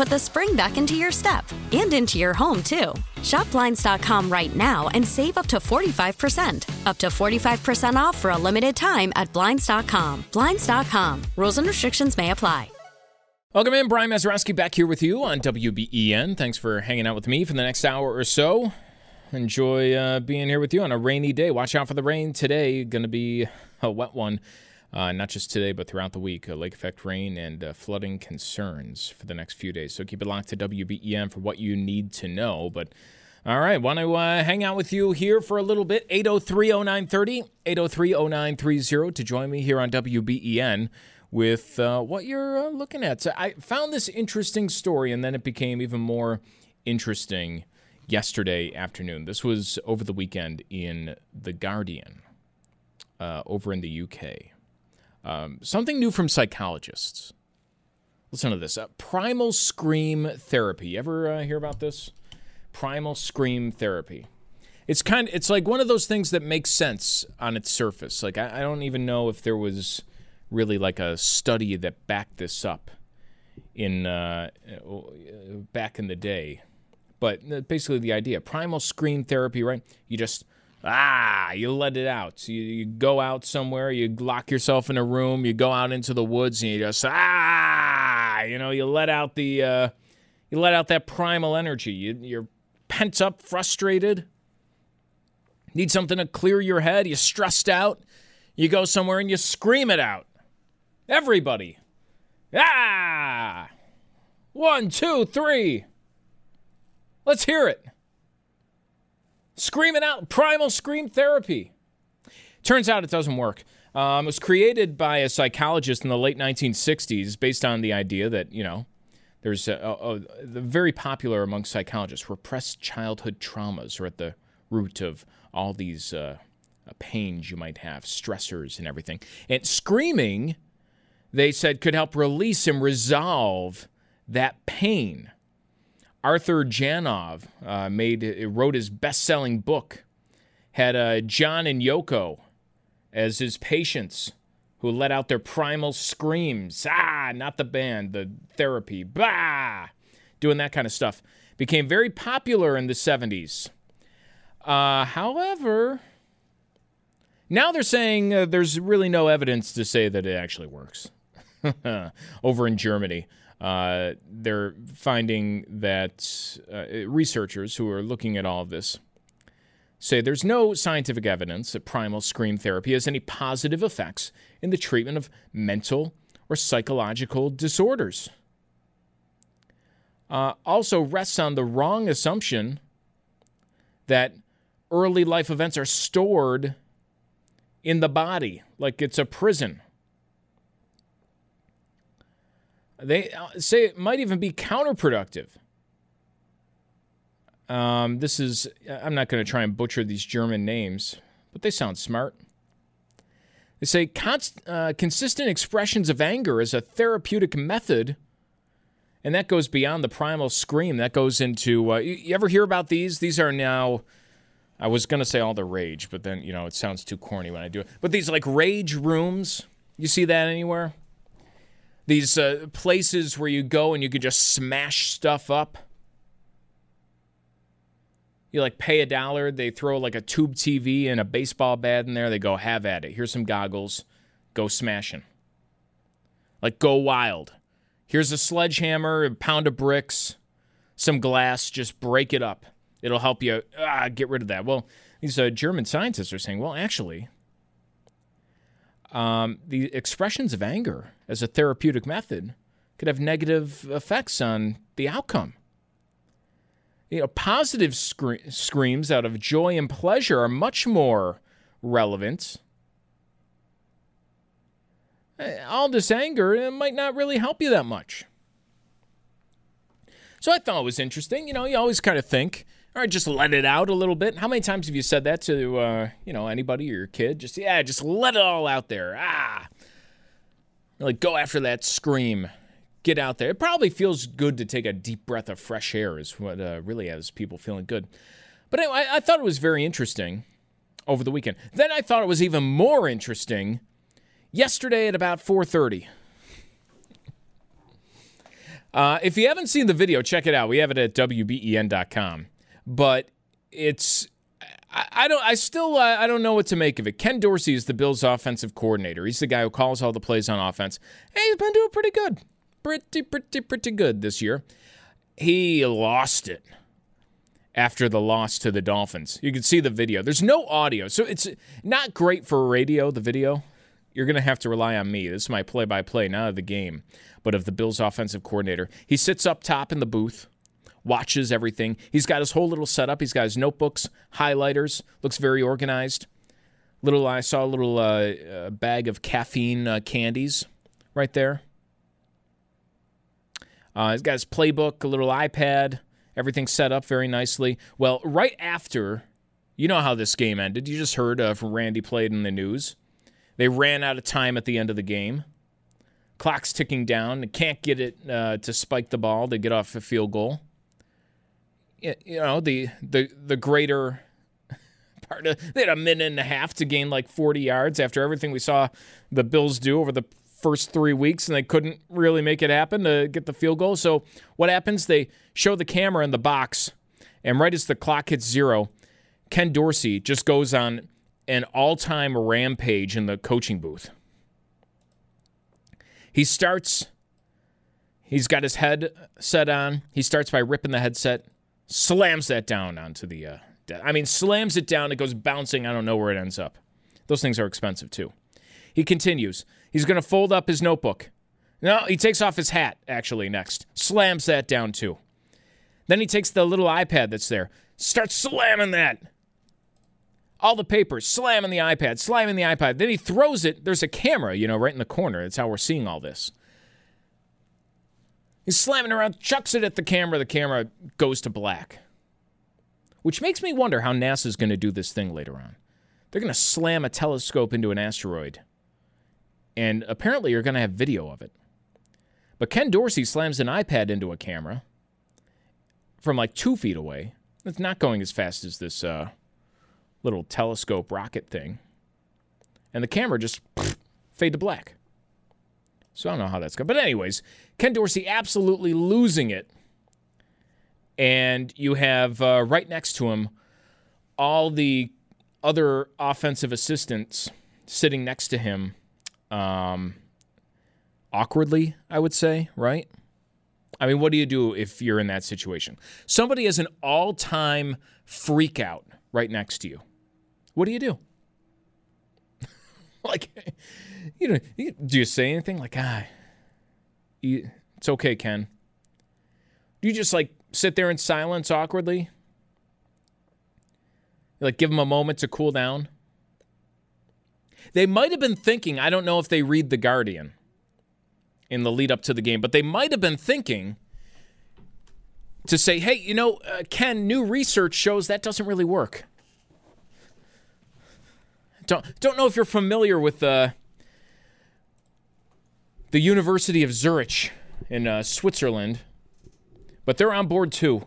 put the spring back into your step and into your home, too. Shop Blinds.com right now and save up to 45%. Up to 45% off for a limited time at Blinds.com. Blinds.com. Rules and restrictions may apply. Welcome in, Brian Mazurowski back here with you on WBEN. Thanks for hanging out with me for the next hour or so. Enjoy uh, being here with you on a rainy day. Watch out for the rain today. Going to be a wet one, uh, not just today, but throughout the week. Uh, lake effect rain and uh, flooding concerns for the next few days. So keep it locked to WBEN for what you need to know. But all right, want to uh, hang out with you here for a little bit. 803 0930, 803 0930 to join me here on WBEN with uh, what you're uh, looking at. So I found this interesting story, and then it became even more interesting yesterday afternoon. This was over the weekend in The Guardian over in the UK. Um, something new from psychologists. Listen to this uh, primal scream therapy. You ever uh, hear about this? Primal scream therapy. It's kind of, it's like one of those things that makes sense on its surface. Like I, I don't even know if there was really like a study that backed this up in uh, back in the day. But uh, basically, the idea primal scream therapy, right? You just ah, you let it out. So you, you go out somewhere, you lock yourself in a room, you go out into the woods, and you just ah, you know, you let out the uh, you let out that primal energy. You, you're pent up, frustrated. Need something to clear your head. You're stressed out. You go somewhere and you scream it out. Everybody. Ah! One, two, three. Let's hear it. Screaming out primal scream therapy. Turns out it doesn't work. Um, it was created by a psychologist in the late 1960s based on the idea that, you know, there's a, a, a, very popular among psychologists. Repressed childhood traumas are at the root of all these uh, pains you might have, stressors and everything. And screaming they said could help release and resolve that pain. Arthur Janov uh, made wrote his best-selling book, had uh, John and Yoko as his patients who let out their primal screams. Ah, not the band, the therapy. Bah, doing that kind of stuff. Became very popular in the 70s. Uh, however, now they're saying uh, there's really no evidence to say that it actually works. over in Germany. Uh, they're finding that uh, researchers who are looking at all of this say there's no scientific evidence that primal scream therapy has any positive effects in the treatment of mental or psychological disorders. Uh, also rests on the wrong assumption that early life events are stored in the body, like it's a prison. They uh, say it might even be counterproductive. Um, this is, I'm not going to try and butcher these German names, but they sound smart. They say const, uh, consistent expressions of anger is a therapeutic method, and that goes beyond the primal scream. That goes into, uh, you, you ever hear about these? These are now, I was going to say all the rage, but then, you know, it sounds too corny when I do it. But these like rage rooms, you see that anywhere? These uh, places where you go and you could just smash stuff up. You like pay a dollar, they throw like a tube TV and a baseball bat in there. They go, have at it. Here's some goggles. Go smashing. Like, go wild. Here's a sledgehammer, a pound of bricks, some glass. Just break it up. It'll help you ah, get rid of that. Well, these uh, German scientists are saying, well, actually, um, the expressions of anger as a therapeutic method could have negative effects on the outcome. You know, positive scre- screams out of joy and pleasure are much more relevant. Uh, all this anger might not really help you that much. So I thought it was interesting. You know, you always kind of think, all right, just let it out a little bit. How many times have you said that to, uh, you know, anybody or your kid? Just, yeah, just let it all out there. Ah. Like, go after that scream. Get out there. It probably feels good to take a deep breath of fresh air, is what uh, really has people feeling good. But anyway, I, I thought it was very interesting over the weekend. Then I thought it was even more interesting yesterday at about 4:30. Uh, if you haven't seen the video, check it out. We have it at wben.com but it's I, don't. I still. I don't know what to make of it. Ken Dorsey is the Bills' offensive coordinator. He's the guy who calls all the plays on offense. He's been doing pretty good, pretty, pretty, pretty good this year. He lost it after the loss to the Dolphins. You can see the video. There's no audio, so it's not great for radio. The video. You're going to have to rely on me. This is my play-by-play, not of the game, but of the Bills' offensive coordinator. He sits up top in the booth watches everything. He's got his whole little setup. He's got his notebooks, highlighters. Looks very organized. Little, I saw a little uh, uh, bag of caffeine uh, candies right there. Uh, he's got his playbook, a little iPad. Everything set up very nicely. Well, right after, you know how this game ended. You just heard from Randy played in the news. They ran out of time at the end of the game. Clock's ticking down. They can't get it uh, to spike the ball to get off a field goal you know the the the greater part of they had a minute and a half to gain like 40 yards after everything we saw the Bills do over the first three weeks, and they couldn't really make it happen to get the field goal. So what happens? They show the camera in the box, and right as the clock hits zero, Ken Dorsey just goes on an all-time rampage in the coaching booth. He starts. He's got his head set on. He starts by ripping the headset slams that down onto the. Uh, I mean, slams it down. It goes bouncing. I don't know where it ends up. Those things are expensive too. He continues. He's going to fold up his notebook. No, he takes off his hat, actually, next. Slams that down too. Then he takes the little iPad that's there, starts slamming that. All the papers, slamming the iPad, slamming the iPad. Then he throws it. There's a camera, you know, right in the corner. That's how we're seeing all this. He's slamming around, chucks it at the camera. The camera goes to black. Which makes me wonder how NASA's going to do this thing later on. They're going to slam a telescope into an asteroid. And apparently, you're going to have video of it. But Ken Dorsey slams an iPad into a camera from like two feet away. It's not going as fast as this uh, little telescope rocket thing. And the camera just pff, fade to black. So I don't know how that's going. But anyways, Ken Dorsey absolutely losing it. And you have uh, right next to him all the other offensive assistants sitting next to him um, awkwardly, I would say, right? I mean, what do you do if you're in that situation? Somebody has an all time freak out right next to you. What do you do? like, you know, do you say anything like, ah, it's okay, Ken? Do you just like sit there in silence awkwardly? Like give them a moment to cool down? They might have been thinking, I don't know if they read The Guardian in the lead up to the game, but they might have been thinking to say, hey, you know, uh, Ken, new research shows that doesn't really work. Don't, don't know if you're familiar with uh, the University of Zurich in uh, Switzerland, but they're on board too.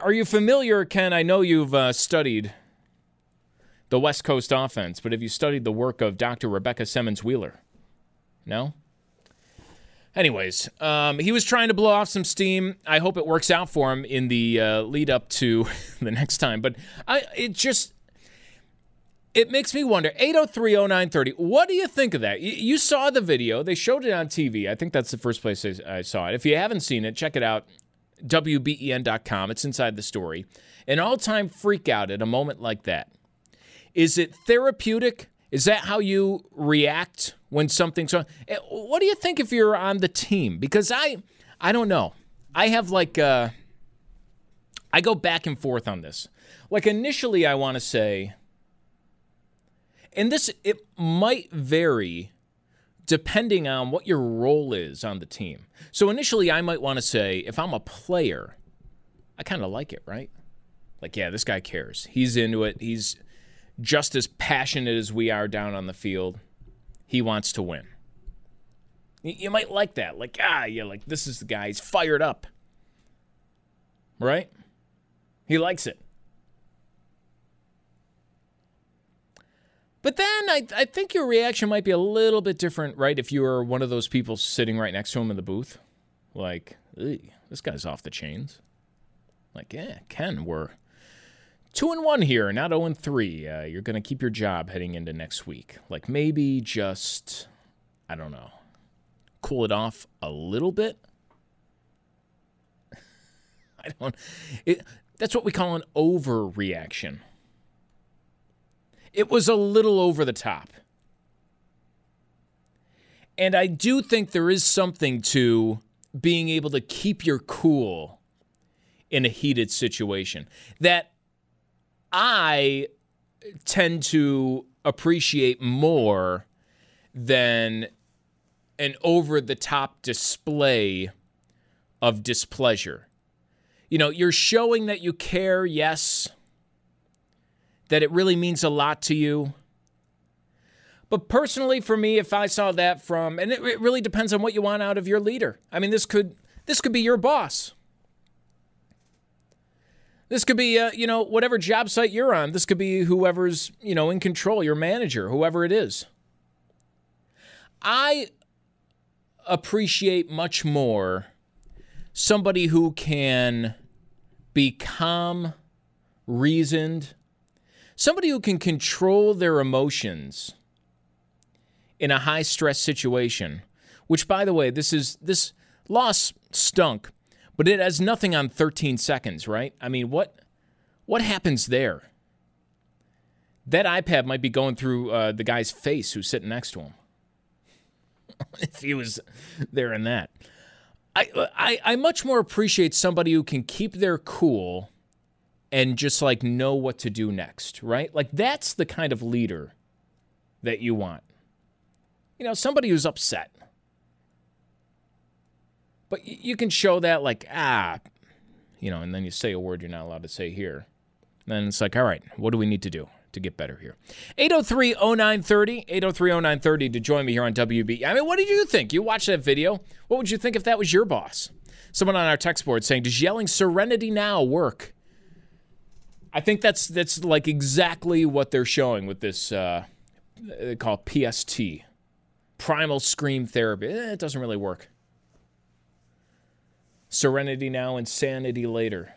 Are you familiar, Ken? I know you've uh, studied the West Coast offense, but have you studied the work of Dr. Rebecca Simmons Wheeler? No? Anyways, um, he was trying to blow off some steam. I hope it works out for him in the uh, lead up to the next time. But I, it just it makes me wonder. 8030930 what do you think of that? You, saw the video. They showed it on tv i think that's the first place I, saw it. If you haven't seen it check it out. Wben.com it's inside the story. An all-time freak out at a moment like that. Is it therapeutic? Is that how you react when something's wrong? Eh, what do you think if you're on the team? Because i i don't know. I have like uh i go back and forth on this. Like initially i want to say and this it might vary depending on what your role is on the team. So initially I might want to say if I'm a player, I kind of like it, right? Like yeah, this guy cares. He's into it. He's just as passionate as we are down on the field. He wants to win. You might like that. Like, ah, yeah, like this is the guy. He's fired up. Right? He likes it. But then I, I think your reaction might be a little bit different, right? If you were one of those people sitting right next to him in the booth, like, this guy's off the chains. Like, yeah, Ken, we're two and one here, not zero and three. Uh, you're gonna keep your job heading into next week. Like maybe just, I don't know, cool it off a little bit. I don't. It, that's what we call an overreaction. It was a little over the top. And I do think there is something to being able to keep your cool in a heated situation that I tend to appreciate more than an over the top display of displeasure. You know, you're showing that you care, yes, that it really means a lot to you. But personally, for me, if I saw that from, and it, it really depends on what you want out of your leader. I mean, this could this could be your boss. This could be, uh, you know, whatever job site you're on. This could be whoever's, you know, in control, your manager, whoever it is. I appreciate much more somebody who can be calm, reasoned, somebody who can control their emotions in a high stress situation, which by the way, this is this loss stunk, but it has nothing on 13 seconds, right? I mean, what what happens there? That iPad might be going through uh, the guy's face who's sitting next to him. if he was there in that. I, I, I much more appreciate somebody who can keep their cool and just like know what to do next, right? Like that's the kind of leader that you want. You know, somebody who's upset. But you can show that like, ah, you know, and then you say a word you're not allowed to say here. And then it's like, all right, what do we need to do to get better here? 803 0930, 803 0930 to join me here on WB. I mean, what did you think? You watched that video. What would you think if that was your boss? Someone on our text board saying, does yelling serenity now work? I think that's that's like exactly what they're showing with this uh, they call PST, primal scream therapy. Eh, it doesn't really work. Serenity now, insanity later.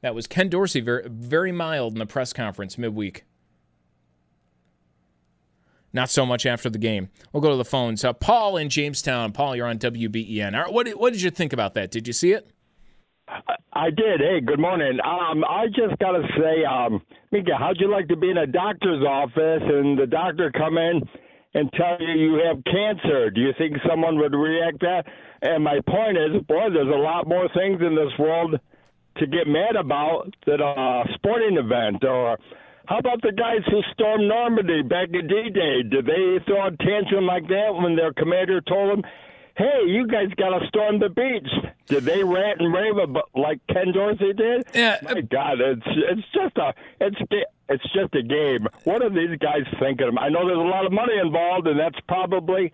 That was Ken Dorsey, very very mild in the press conference midweek. Not so much after the game. We'll go to the phones. Uh, Paul in Jamestown. Paul, you're on WBEN. What, what did you think about that? Did you see it? I did. Hey, good morning. Um, I just got to say, um, Mika, how'd you like to be in a doctor's office and the doctor come in and tell you you have cancer? Do you think someone would react that? And my point is, boy, there's a lot more things in this world to get mad about than a sporting event. Or how about the guys who stormed Normandy back in D-Day? Did they throw a tantrum like that when their commander told them, hey, you guys got to storm the beach. Did they rant and rave about like Ken Dorsey did? Yeah. My God, it's it's just a it's it's just a game. What are these guys thinking? I know there's a lot of money involved, and that's probably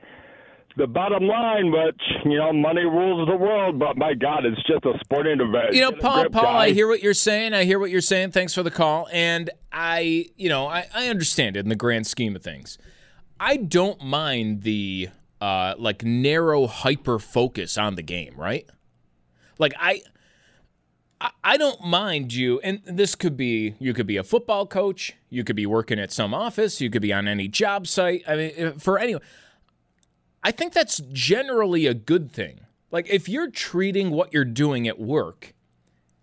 the bottom line, which you know, money rules the world. But my God, it's just a sporting event. You know, Paul. Paul, I hear what you're saying. I hear what you're saying. Thanks for the call. And I, you know, I, I understand it in the grand scheme of things. I don't mind the uh, like narrow hyper focus on the game, right? Like I. I- don't mind you, and this could be you could be a football coach, you could be working at some office, you could be on any job site. I mean, for anyone, I think that's generally a good thing. Like if you're treating what you're doing at work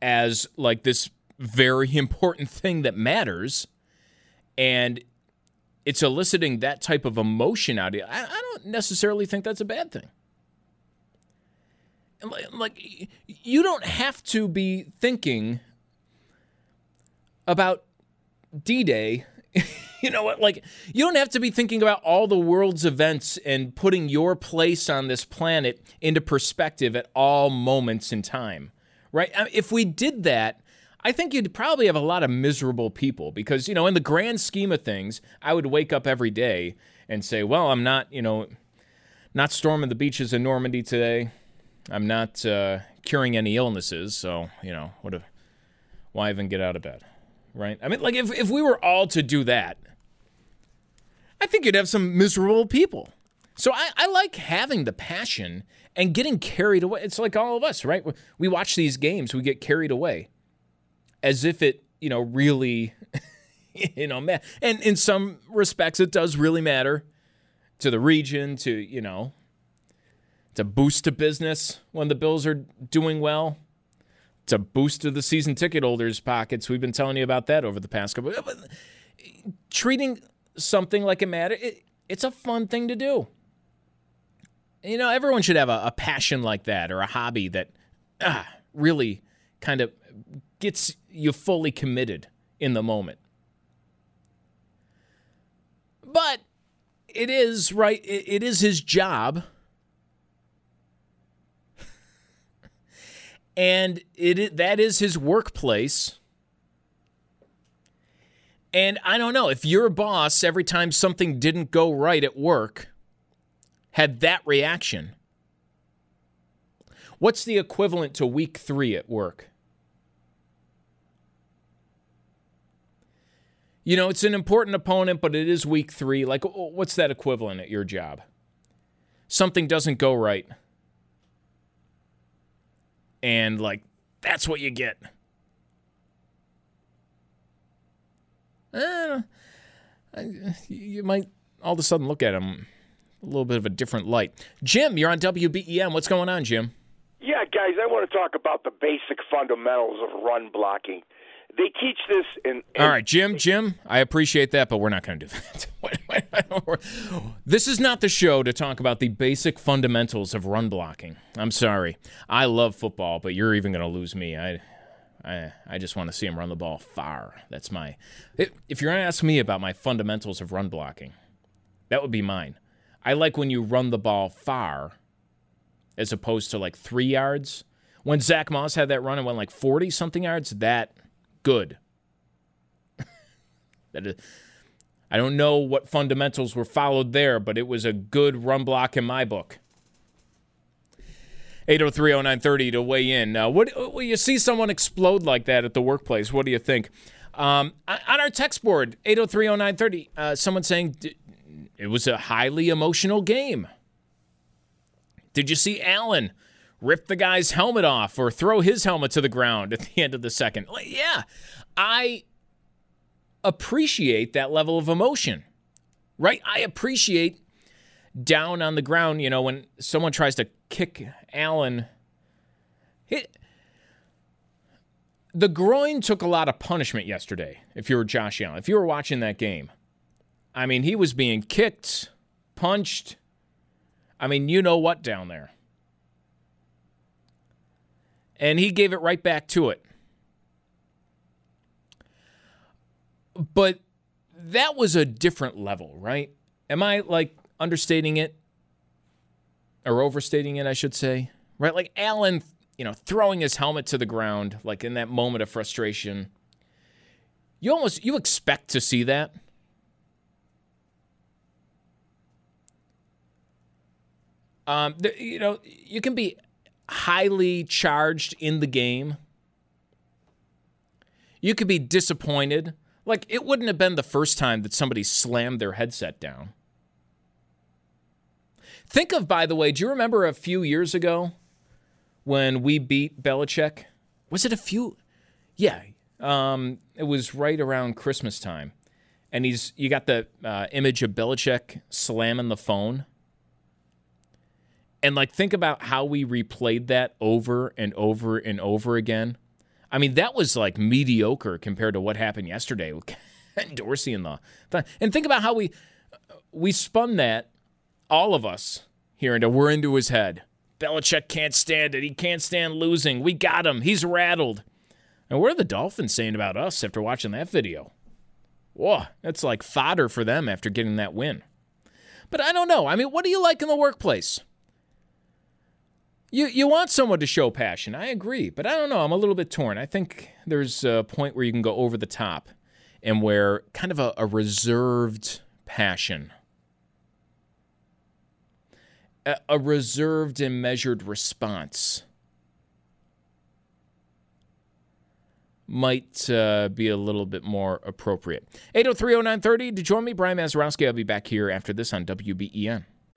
as like this very important thing that matters and it's eliciting that type of emotion out of you, I, I don't necessarily think that's a bad thing. Like, you don't have to be thinking about D Day. you know what? Like, you don't have to be thinking about all the world's events and putting your place on this planet into perspective at all moments in time, right? I- If we did that, I think you'd probably have a lot of miserable people because, you know, in the grand scheme of things, I would wake up every day and say, well, I'm not, you know, not storming the beaches in Normandy today. I'm not uh, curing any illnesses. So, you know, what if, why even get out of bed? Right? I mean, like, if, if we were all to do that, I think you'd have some miserable people. So I, I like having the passion and getting carried away. It's like all of us, right? We watch these games, we get carried away as if it, you know, really, you know, ma- and in some respects, it does really matter to the region, to, you know, to boost to business when the Bills are doing well. To boost to the season ticket holders' pockets. We've been telling you about that over the past couple. Treating something like it matter, it, it's a fun thing to do. You know, everyone should have a, a passion like that or a hobby that ah, really kind of gets you fully committed in the moment. But it is right. It, is his job, and it that is his workplace. And I don't know if your boss every time something didn't go right at work had that reaction. What's the equivalent to week three at work? You know, it's an important opponent, but it is week three. Like, what's that equivalent at your job? Something doesn't go right. And, like, that's what you get. Eh, you might all of a sudden look at him a little bit of a different light. Jim, you're on WBEN. What's going on, Jim? Yeah, guys, I want to talk about the basic fundamentals of run blocking. They teach this in. All right, Jim, Jim, I appreciate that, but we're not going to do that. This is not the show to talk about the basic fundamentals of run blocking. I'm sorry. I love football, but you're even going to lose me. I, I, I just want to see him run the ball far. That's my. If if you're going to ask me about my fundamentals of run blocking, that would be mine. I like when you run the ball far as opposed to like three yards. When Zach Moss had that run and went like 40 something yards, that good. that is, I don't know what fundamentals were followed there, but it was a good run block in my book. 8030930 to weigh in. Uh, what when you see someone explode like that at the workplace? What do you think? Um, on our text board, 8030930, uh, someone saying it was a highly emotional game. Did you see Allen rip the guy's helmet off or throw his helmet to the ground at the end of the second? Like, yeah, I appreciate that level of emotion, right? I appreciate down on the ground, you know, when someone tries to kick Allen. It, the groin took a lot of punishment yesterday, if you were Josh Allen. If you were watching that game, I mean, he was being kicked, punched. I mean, you know what down there. And he gave it right back to it. But that was a different level, right? Am I like understating it or overstating it, I should say? Right? Like Allen, you know, throwing his helmet to the ground, like in that moment of frustration. You almost you expect to see that. Um, you know, you can be highly charged in the game. You could be disappointed. Like, it wouldn't have been the first time that somebody slammed their headset down. Think of, by the way, do you remember a few years ago when we beat Belichick? Was it a few? Yeah, um, it was right around Christmas time, and he's you got the uh, image of Belichick slamming the phone, and like think about how we replayed that over and over and over again. I mean, that was like mediocre compared to what happened yesterday with Dorsey and the and think about how we we spun that all of us here into we're into his head. Belichick can't stand it. He can't stand losing. We got him. He's rattled. And what are the Dolphins saying about us after watching that video? Whoa, that's like fodder for them after getting that win. But I don't know. I mean, what do you like in the workplace? You you want someone to show passion. I agree, but I don't know. I'm a little bit torn. I think there's a point where you can go over the top and where kind of a, a reserved passion, a, a reserved and measured response might uh, be a little bit more appropriate. 8030930 to join me, Brian Mazurowski. I'll be back here after this on WBEN.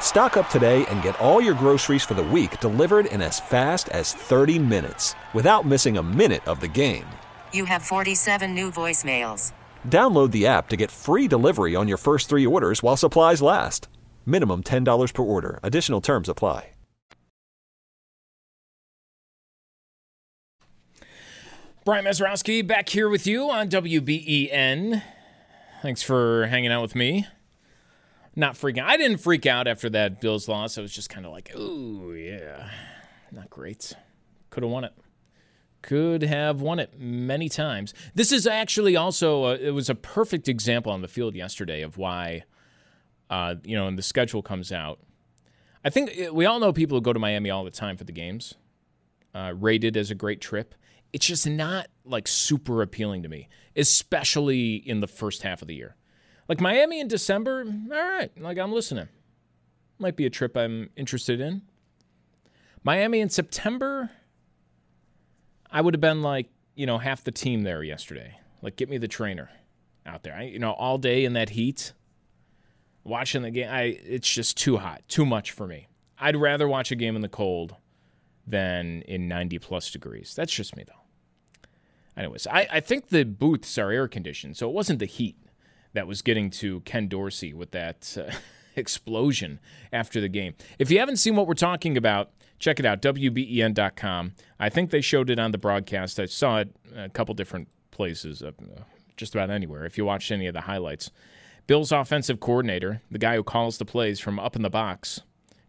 Stock up today and get all your groceries for the week delivered in as fast as 30 minutes without missing a minute of the game. You have 47 new voicemails. Download the app to get free delivery on your first three orders while supplies last. Minimum $10 per order. Additional terms apply. Brian Mazurowski back here with you on WBEN. Thanks for hanging out with me. Not freaking I didn't freak out after that Bills loss. I was just kind of like, ooh, yeah. Not great. Could have won it. Could have won it many times. This is actually also, a, it was a perfect example on the field yesterday of why, uh, you know, when the schedule comes out. I think we all know people who go to Miami all the time for the games, uh, rated as a great trip it's just not like super appealing to me, especially in the first half of the year. Like Miami in December, all right, like I'm listening. Might be a trip I'm interested in. Miami in September, I would have been like, you know, half the team there yesterday. Like, get me the trainer out there. I, you know, all day in that heat, watching the game. I, it's just too hot, too much for me. I'd rather watch a game in the cold than in 90 plus degrees. That's just me, though. Anyways, I, I think the booths are air conditioned, so it wasn't the heat that was getting to Ken Dorsey with that uh, explosion after the game. If you haven't seen what we're talking about, check it out, WBEN.com. I think they showed it on the broadcast. I saw it a couple different places, uh, just about anywhere, if you watched any of the highlights. Bill's offensive coordinator, the guy who calls the plays from up in the box,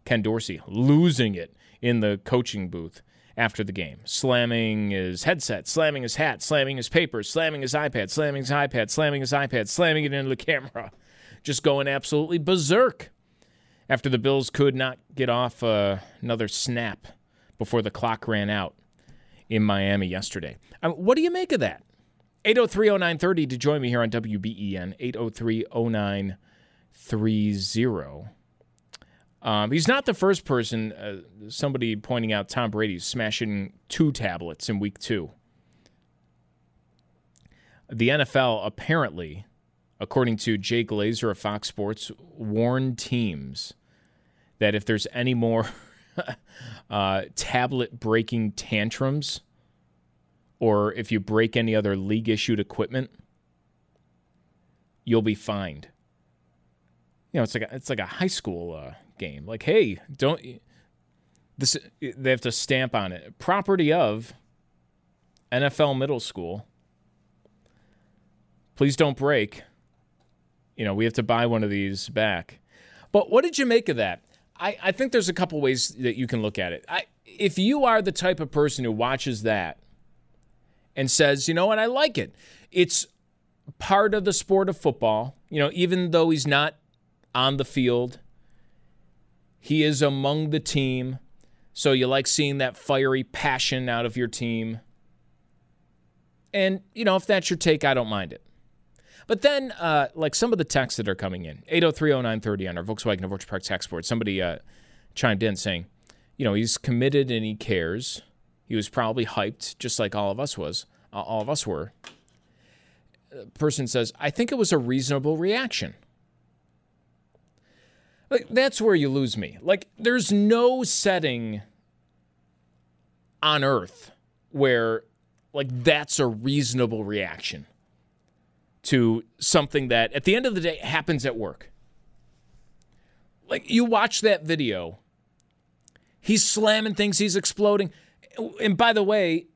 Ken Dorsey losing it in the coaching booth after the game, slamming his headset, slamming his hat, slamming his papers, slamming his iPad, slamming his iPad, slamming his iPad, slamming it into the camera, just going absolutely berserk after the Bills could not get off uh, another snap before the clock ran out in Miami yesterday. Um, what do you make of that? 8030930 to join me here on WBEN, 8030930. Um, he's not the first person, uh, somebody pointing out Tom Brady's smashing two tablets in week two. The NFL apparently, according to Jay Glazer of Fox Sports, warned teams that if there's any more uh, tablet breaking tantrums or if you break any other league issued equipment, you'll be fined. You know, it's like a, it's like a high school uh, game. Like, hey, don't this? They have to stamp on it. Property of NFL middle school. Please don't break. You know, we have to buy one of these back. But what did you make of that? I, I think there's a couple ways that you can look at it. I, if you are the type of person who watches that and says, you know what, I like it. It's part of the sport of football. You know, even though he's not on the field, he is among the team. So you like seeing that fiery passion out of your team. And, you know, if that's your take, I don't mind it. But then, uh, like some of the texts that are coming in, 8030930 on our Volkswagen of Orchard Park text board, somebody uh, chimed in saying, you know, he's committed and he cares. He was probably hyped, just like all of us was. Uh, all of us were. Person says, I think it was a reasonable reaction. Like that's where you lose me. Like there's no setting on earth where like that's a reasonable reaction to something that at the end of the day happens at work. Like you watch that video, he's slamming things, he's exploding. And by the way,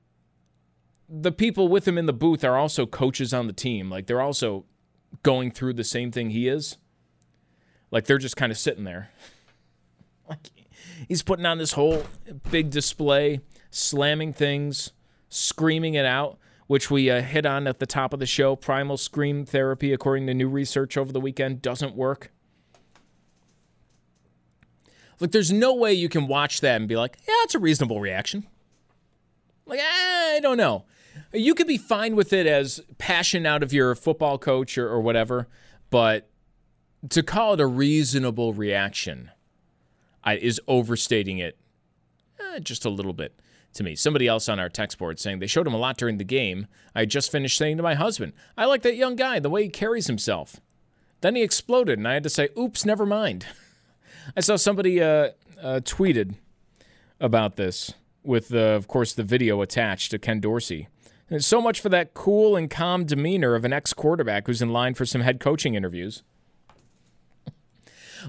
the people with him in the booth are also coaches on the team. Like they're also going through the same thing he is. Like they're just kind of sitting there. like he's putting on this whole big display, slamming things, screaming it out, which we uh, hit on at the top of the show. Primal scream therapy, according to new research over the weekend, doesn't work. Like there's no way you can watch that and be like, yeah, it's a reasonable reaction. Like I don't know. You could be fine with it as passion out of your football coach or, or whatever, but to call it a reasonable reaction I, is overstating it eh, just a little bit to me. Somebody else on our text board saying they showed him a lot during the game. I just finished saying to my husband, I like that young guy, the way he carries himself. Then he exploded, and I had to say, oops, never mind. I saw somebody uh, uh, tweeted about this with, of course, the video attached to Ken Dorsey. And so much for that cool and calm demeanor of an ex quarterback who's in line for some head coaching interviews.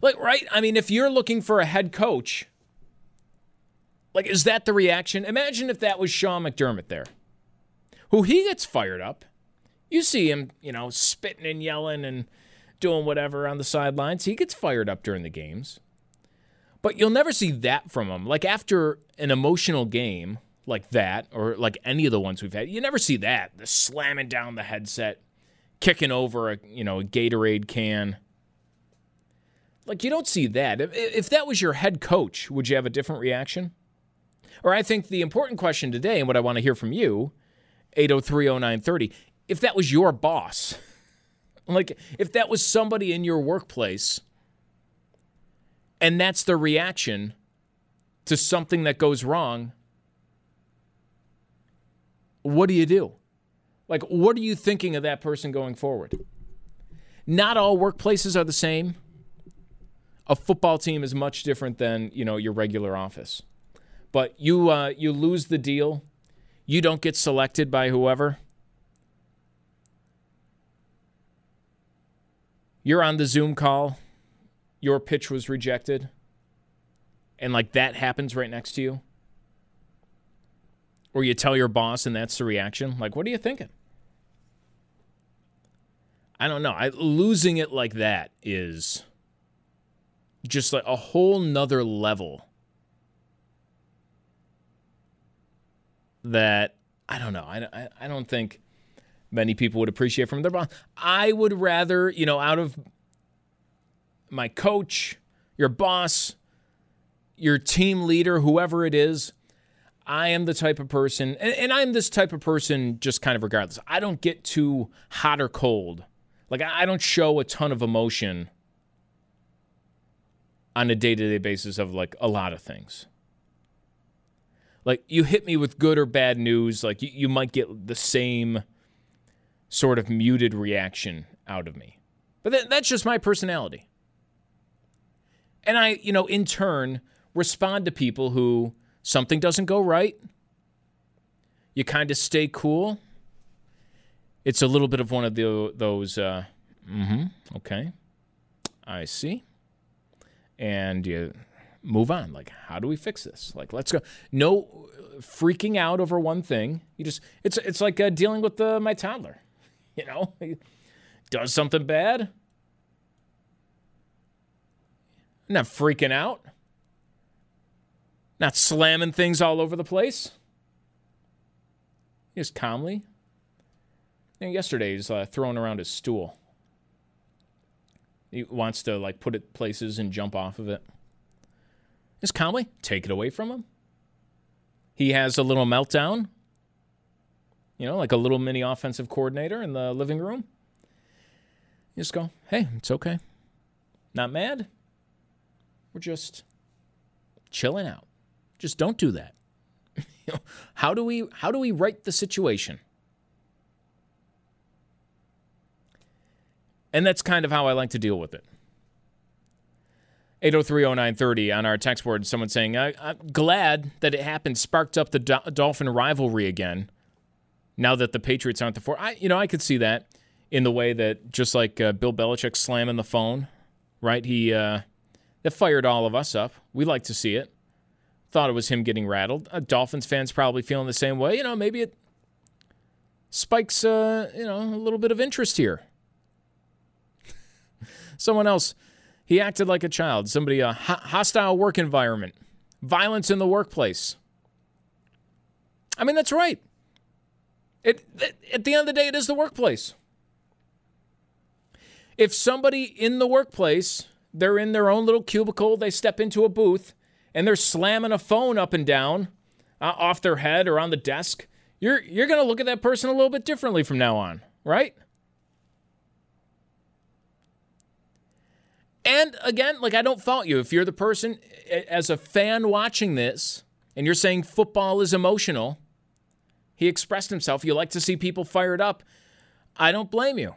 Like, right? I mean, if you're looking for a head coach, like, is that the reaction? Imagine if that was Sean McDermott there, who he gets fired up. You see him, you know, spitting and yelling and doing whatever on the sidelines. He gets fired up during the games. But you'll never see that from him. Like, after an emotional game like that, or like any of the ones we've had, you never see that. The slamming down the headset, kicking over a, you know, a Gatorade can. Like, you don't see that. If, that was your head coach, would you have a different reaction? Or I think the important question today, and what I want to hear from you, 8030930, if that was your boss, like if that was somebody in your workplace, and that's the reaction to something that goes wrong, what do you do? Like, what are you thinking of that person going forward? Not all workplaces are the same a football team is much different than you know your regular office. But you uh, you lose the deal, you don't get selected by whoever. You're on the Zoom call, your pitch was rejected, and like that happens right next to you. Or you tell your boss and that's the reaction. Like, what are you thinking? I don't know. I, losing it like that is just like a whole nother level that I don't know. I, I, don't think many people would appreciate from their boss. I would rather, you know, out of my coach, your boss, your team leader, whoever it is, I am the type of person, and, and, I'm this type of person just kind of regardless. I don't get too hot or cold. Like, I don't show a ton of emotion on a day to day basis of like a lot of things. Like, you hit me with good or bad news, like, you, you might get the same sort of muted reaction out of me. But that, that's just my personality. And I, you know, in turn, respond to people who something doesn't go right. You kind of stay cool. It's a little bit of one of the, those, uh, mm-hmm, okay, I see. And you move on. Like, how do we fix this? Like, let's go. No freaking out over one thing. You just, it's, it's like uh, dealing with the, my toddler. You know, he does something bad. I'm not freaking out. Not slamming things all over the place. Just calmly. Yesterday, he's uh, throwing around his stool. He wants to like put it places and jump off of it. Just calmly take it away from him. He has a little meltdown. You know, like a little mini offensive coordinator in the living room. You just go, hey, it's okay. Not mad. We're just chilling out. Just don't do that. how do we how do we right the situation? And that's kind of how I like to deal with it. 8030930 on our text board, someone saying, I, am glad that it happened, sparked up the Do- Dolphin rivalry again. Now that the Patriots aren't the four, I, you know, I could see that in the way that just like uh, Bill Belichick slamming the phone, right? He uh, that fired all of us up. We like to see it. Thought it was him getting rattled. Uh, Dolphins fans probably feeling the same way. You know, maybe it spikes, uh, you know, a little bit of interest here. Someone else, he acted like a child. Somebody, a ho- hostile work environment, violence in the workplace. I mean, that's right. It, it, at the end of the day, it is the workplace. If somebody in the workplace they're in their own little cubicle. They step into a booth and they're slamming a phone up and down uh, off their head or on the desk. You're you're going to look at that person a little bit differently from now on, right? And again, like I don't fault you if you're the person as a fan watching this and you're saying football is emotional. He expressed himself. You like to see people fired up. I don't blame you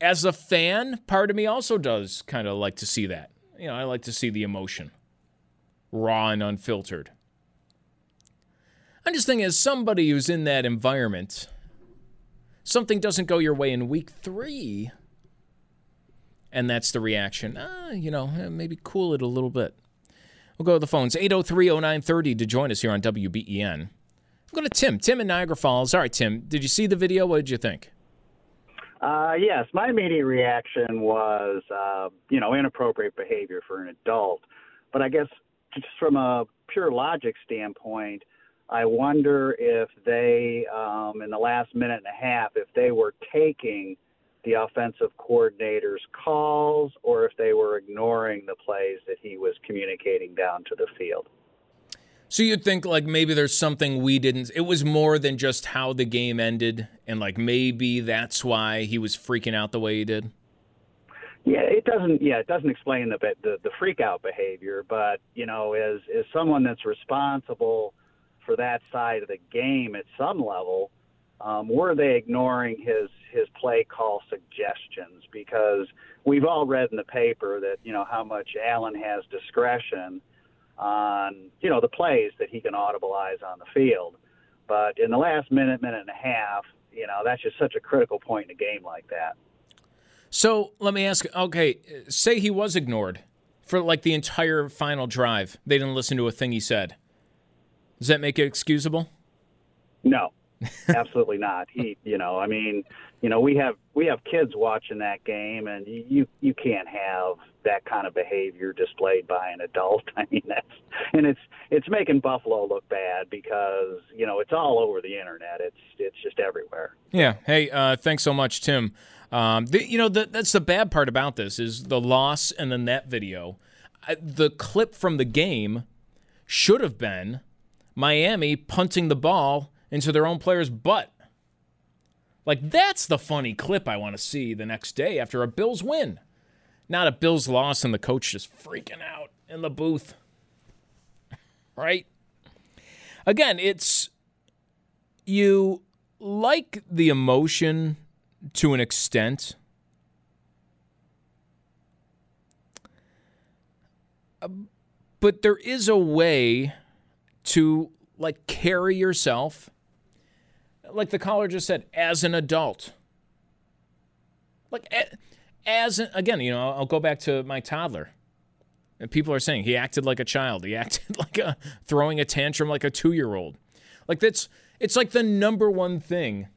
as a fan, part of me also does kind of like to see that. You know, I like to see the emotion raw and unfiltered. I'm just thinking, as somebody who's in that environment, something doesn't go your way in week three, and that's the reaction. Ah, you know, eh, maybe cool it a little bit. We'll go to the phones 803 0930 to join us here on WBEN. We'll go to Tim. Tim in Niagara Falls. All right, Tim, did you see the video? What did you think? Uh, yes, my immediate reaction was, uh, you know, inappropriate behavior for an adult. But I guess just from a pure logic standpoint, I wonder if they, um, in the last minute and a half, if they were taking the offensive coordinator's calls or if they were ignoring the plays that he was communicating down to the field. So you'd think like maybe there's something we didn't. It was more than just how the game ended, and like maybe that's why he was freaking out the way he did. Yeah, it doesn't. Yeah, it doesn't explain the the, the freak out behavior, but you know, as as someone that's responsible for that side of the game at some level, um, were they ignoring his his play call suggestions? Because we've all read in the paper that you know how much Allen has discretion on you know the plays that he can audibilize on the field. But in the last minute, minute and a half, you know that's just such a critical point in a game like that. So let me ask. Okay, say he was ignored for like the entire final drive. They didn't listen to a thing he said. Does that make it excusable? No, Absolutely not. He, you know, I mean, you know, we have we have kids watching that game, and you you can't have that kind of behavior displayed by an adult. I mean, that's and it's it's making Buffalo look bad because you know it's all over the internet. It's it's just everywhere. Yeah. Hey, uh, thanks so much, Tim. Um, the, you know, the, that's the bad part about this is the loss and then that video. I, the clip from the game should have been Miami punting the ball into their own player's butt. Like, that's the funny clip I want to see the next day after a Bills win. Not a Bills loss and the coach just freaking out in the booth. Right? Again, it's you like the emotion to an extent. But there is a way to like carry yourself like the caller just said as an adult. Like as again you know i'll go back to my toddler. And people are saying he acted like a child. He acted like a throwing a tantrum like a two-year-old. Like that's it's like the number one thing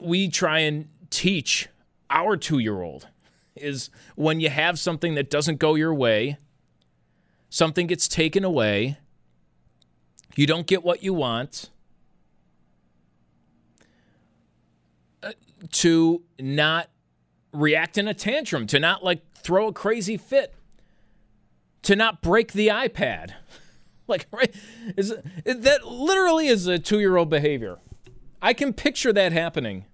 we try and teach our two-year-old is when you have something that doesn't go your way something gets taken away you don't get what you want, uh, to not react in a tantrum, to not like throw a crazy fit, to not break the iPad. like, right? Is that literally is a two year old behavior. I can picture that happening.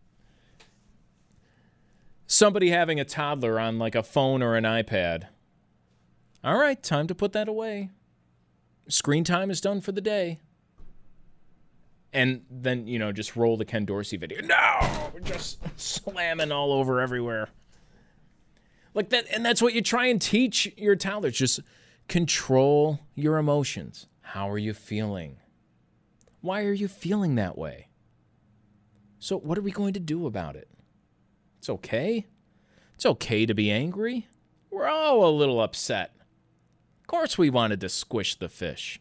Somebody having a toddler on like a phone or an iPad. All right, time to put that away screen time is done for the day. And then, you know, just roll the Ken Dorsey video. No! We're just slamming all over everywhere. Like that, and that's what you try and teach your toddlers. Just control your emotions. How are you feeling? Why are you feeling that way? So, what are we going to do about it? It's okay. It's okay to be angry. We're all a little upset Of course, we wanted to squish the fish.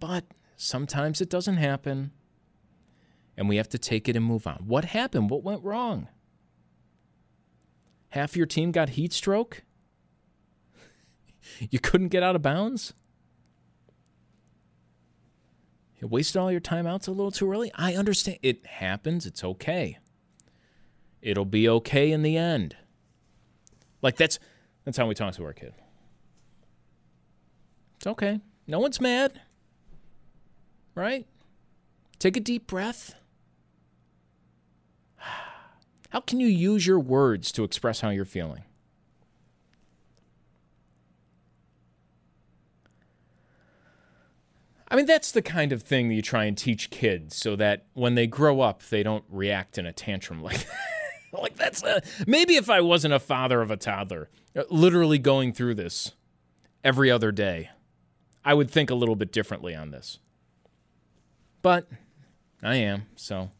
But sometimes it doesn't happen. And we have to take it and move on. What happened? What went wrong? Half your team got heat stroke? you couldn't get out of bounds? You wasted all your timeouts a little too early? I understand. It happens. It's okay. It'll be okay in the end. Like that's that's how we talk to our kid. It's okay. No one's mad. Right? Take a deep breath. How can you use your words to express how you're feeling? I mean, that's the kind of thing that you try and teach kids so that when they grow up, they don't react in a tantrum like that. like that's a, maybe if I wasn't a father of a toddler, uh, literally going through this every other day. I would think a little bit differently on this. But I am, so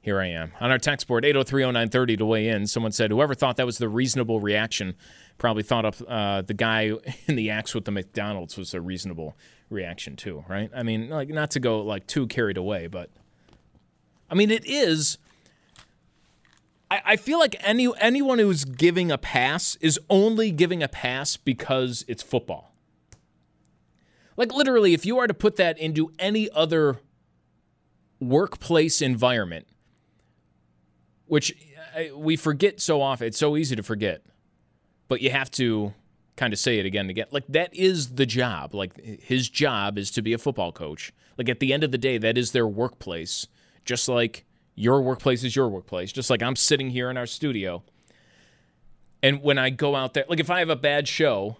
here I am. On our text board, 8030930 to weigh in, someone said, whoever thought that was the reasonable reaction probably thought of uh, the guy in the axe with the McDonald's was a reasonable reaction too, right? I mean, like not to go like too carried away, but I mean it is. I, I feel like any anyone who's giving a pass is only giving a pass because it's football. Like, literally, if you are to put that into any other workplace environment, which uh, we forget so often, it's so easy to forget, but you have to kind of say it again and again. Like, that is the job. Like, his job is to be a football coach. Like, at the end of the day, that is their workplace, just like your workplace is your workplace, just like I'm sitting here in our studio. And when I go out there, like, if I have a bad show,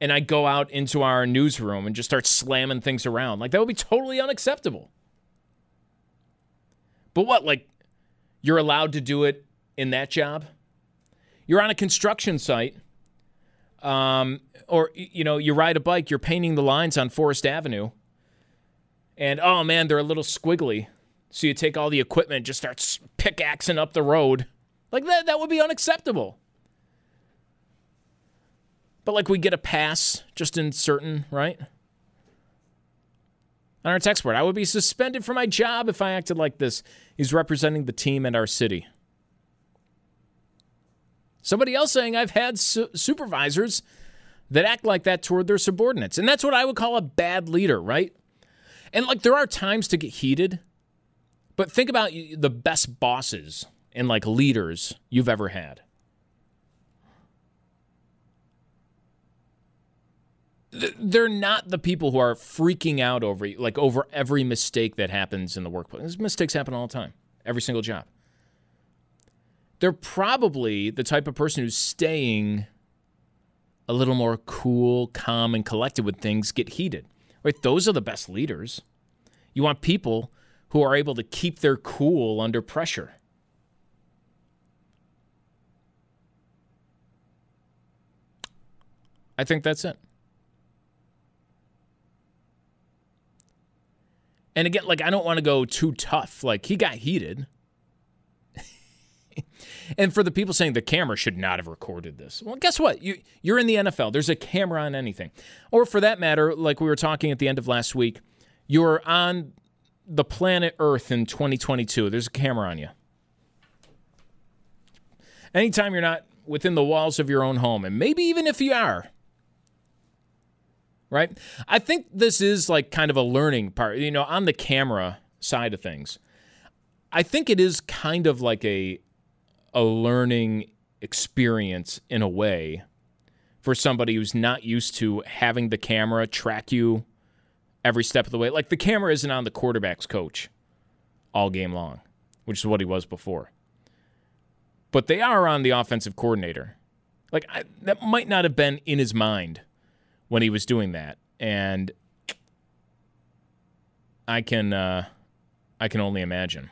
and I go out into our newsroom and just start slamming things around. Like that would be totally unacceptable. But what, like, you're allowed to do it in that job? You're on a construction site, um, or, you know, you ride a bike, you're painting the lines on Forest Avenue, and oh man, they're a little squiggly. So you take all the equipment, just start pickaxing up the road. Like that, that would be unacceptable. But like we get a pass just in certain, right? on our text board. I would be suspended from my job if I acted like this. He's representing the team and our city. Somebody else saying I've had su- supervisors that act like that toward their subordinates. And that's what I would call a bad leader, right? And like there are times to get heated, but think about the best bosses and like leaders you've ever had. They're not the people who are freaking out over like over every mistake that happens in the workplace. Mistakes happen all the time, every single job. They're probably the type of person who's staying a little more cool, calm, and collected when things get heated. Right? Those are the best leaders. You want people who are able to keep their cool under pressure. I think that's it. And again, like, I don't want to go too tough. Like, he got heated. and for the people saying the camera should not have recorded this, well, guess what? You, you're in the NFL. There's a camera on anything. Or for that matter, like we were talking at the end of last week, you're on the planet Earth in 2022. There's a camera on you. Anytime you're not within the walls of your own home, and maybe even if you are, right? I think this is like kind of a learning part, you know, on the camera side of things. I think it is kind of like a a learning experience in a way for somebody who's not used to having the camera track you every step of the way. Like the camera isn't on the quarterback's coach all game long, which is what he was before. But they are on the offensive coordinator. Like I, that might not have been in his mind when he was doing that, and I can uh, I can only imagine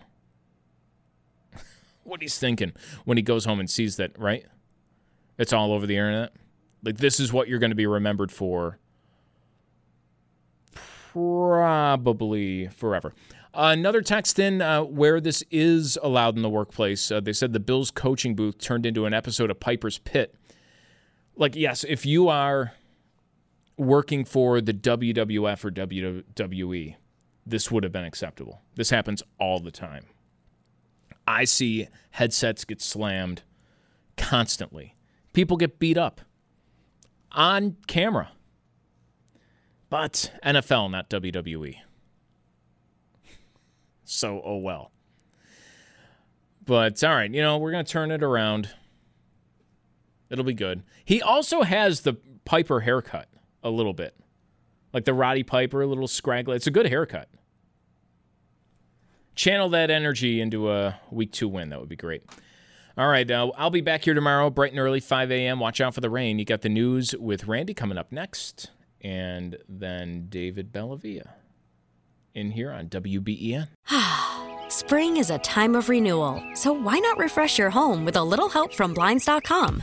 what he's thinking when he goes home and sees that. Right? It's all over the internet. Like this is what you're going to be remembered for probably forever. Uh, another text in uh, where this is allowed in the workplace. Uh, they said the Bills coaching booth turned into an episode of Piper's Pit. Like, yes, if you are working for the WWF or WWE, this would have been acceptable. This happens all the time. I see headsets get slammed constantly. People get beat up on camera. But NFL, not WWE. So, oh well. But all right, you know, we're going to turn it around. It'll be good. He also has the Piper haircut a little bit. Like the Roddy Piper, a little scraggly. It's a good haircut. Channel that energy into a week two win. That would be great. All right, uh, I'll be back here tomorrow, bright and early, 5 a.m. Watch out for the rain. You got the news with Randy coming up next and then David Bellavia in here on WBEN. Spring is a time of renewal, so why not refresh your home with a little help from Blinds.com?